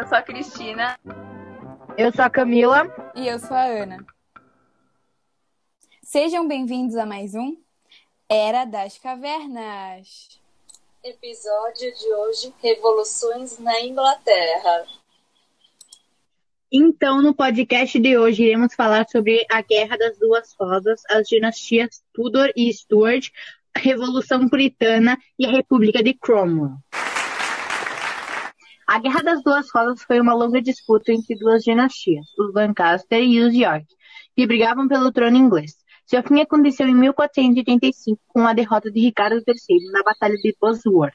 eu sou a Cristina. Eu sou a Camila. E eu sou a Ana. Sejam bem-vindos a mais um Era das Cavernas. Episódio de hoje: Revoluções na Inglaterra. Então, no podcast de hoje, iremos falar sobre a Guerra das Duas Rosas, as dinastias Tudor e Stuart, a Revolução Puritana e a República de Cromwell. A Guerra das Duas Rosas foi uma longa disputa entre duas dinastias, os Lancaster e os York, que brigavam pelo trono inglês. Seu fim aconteceu em 1485 com a derrota de Ricardo III na Batalha de Bosworth.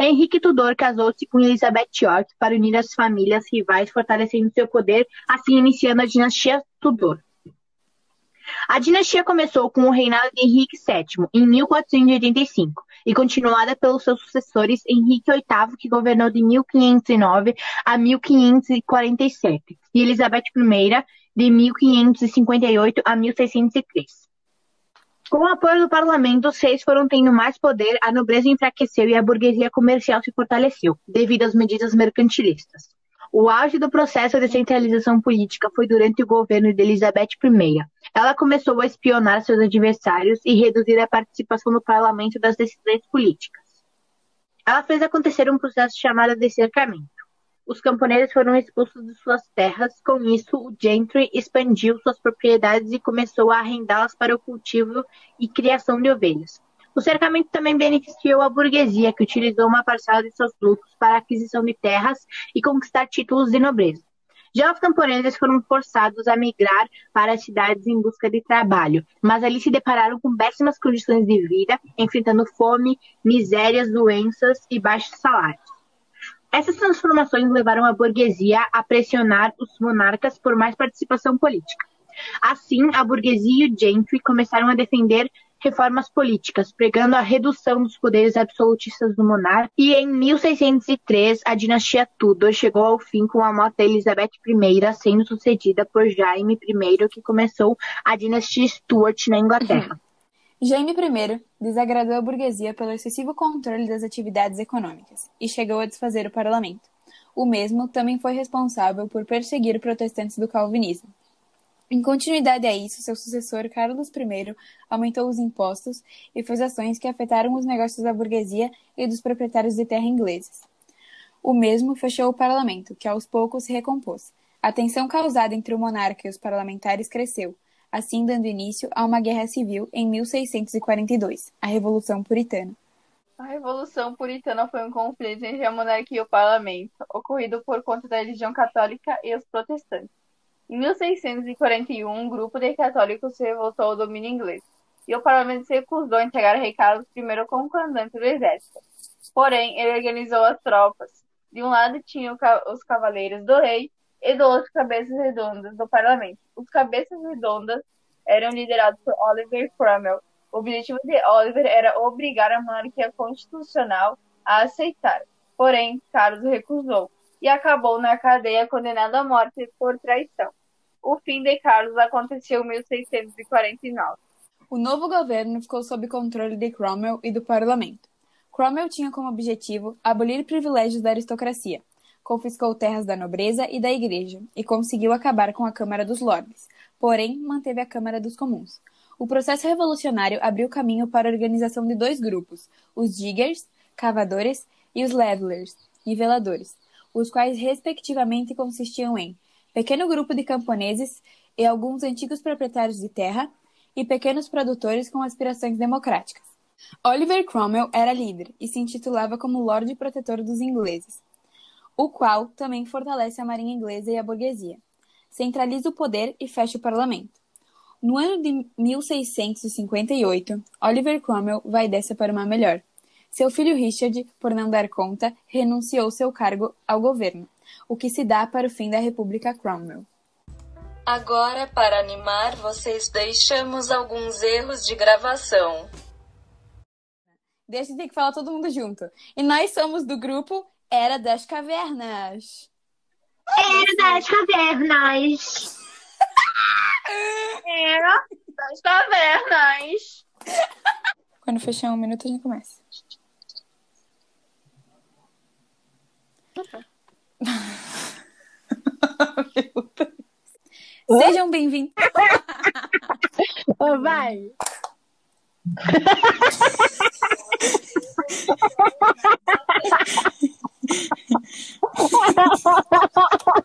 Henrique Tudor casou-se com Elizabeth York para unir as famílias rivais, fortalecendo seu poder, assim iniciando a dinastia Tudor. A dinastia começou com o reinado de Henrique VII, em 1485, e continuada pelos seus sucessores Henrique VIII, que governou de 1509 a 1547, e Elizabeth I, de 1558 a 1603. Com o apoio do parlamento, os reis foram tendo mais poder, a nobreza enfraqueceu e a burguesia comercial se fortaleceu, devido às medidas mercantilistas. O auge do processo de centralização política foi durante o governo de Elizabeth I. Ela começou a espionar seus adversários e reduzir a participação no parlamento das decisões políticas. Ela fez acontecer um processo chamado cercamento. Os camponeses foram expulsos de suas terras, com isso o gentry expandiu suas propriedades e começou a arrendá-las para o cultivo e criação de ovelhas. O cercamento também beneficiou a burguesia, que utilizou uma parcela de seus lucros para a aquisição de terras e conquistar títulos de nobreza. Os camponeses foram forçados a migrar para as cidades em busca de trabalho, mas ali se depararam com péssimas condições de vida, enfrentando fome, misérias, doenças e baixos salários. Essas transformações levaram a burguesia a pressionar os monarcas por mais participação política. Assim, a burguesia e o gentry começaram a defender reformas políticas, pregando a redução dos poderes absolutistas do monarca, e em 1603 a dinastia Tudor chegou ao fim com a morte de Elizabeth I, sendo sucedida por Jaime I, que começou a dinastia Stuart na Inglaterra. Jaime I desagradou a burguesia pelo excessivo controle das atividades econômicas e chegou a desfazer o parlamento. O mesmo também foi responsável por perseguir protestantes do calvinismo. Em continuidade a isso, seu sucessor, Carlos I, aumentou os impostos e fez ações que afetaram os negócios da burguesia e dos proprietários de terra ingleses. O mesmo fechou o parlamento, que aos poucos se recompôs. A tensão causada entre o monarca e os parlamentares cresceu, assim dando início a uma guerra civil em 1642, a Revolução Puritana. A Revolução Puritana foi um conflito entre a monarquia e o parlamento, ocorrido por conta da religião católica e os protestantes. Em 1641, um grupo de católicos se revoltou ao domínio inglês, e o parlamento se recusou a entregar Rei Carlos I como comandante do exército. Porém, ele organizou as tropas. De um lado tinha os cavaleiros do rei e do outro cabeças redondas do parlamento. Os cabeças redondas eram liderados por Oliver Cromwell. O objetivo de Oliver era obrigar a monarquia constitucional a aceitar. Porém, Carlos recusou e acabou na cadeia condenado à morte por traição. O fim de Carlos aconteceu em 1649. O novo governo ficou sob controle de Cromwell e do parlamento. Cromwell tinha como objetivo abolir privilégios da aristocracia, confiscou terras da nobreza e da igreja e conseguiu acabar com a Câmara dos Lordes, porém manteve a Câmara dos Comuns. O processo revolucionário abriu caminho para a organização de dois grupos, os diggers, cavadores, e os levelers, niveladores, os quais respectivamente consistiam em pequeno grupo de camponeses e alguns antigos proprietários de terra e pequenos produtores com aspirações democráticas. Oliver Cromwell era líder e se intitulava como Lorde Protetor dos Ingleses, o qual também fortalece a marinha inglesa e a burguesia, centraliza o poder e fecha o parlamento. No ano de 1658, Oliver Cromwell vai dessa para uma melhor. Seu filho Richard, por não dar conta, renunciou seu cargo ao governo o que se dá para o fim da República Cromwell. Agora, para animar vocês, deixamos alguns erros de gravação. Deixa eu ter que falar todo mundo junto. E nós somos do grupo Era das Cavernas. Era das Cavernas. Era das Cavernas. Quando fechar um minuto, a gente começa. Sejam bem-vindos. oh, vai.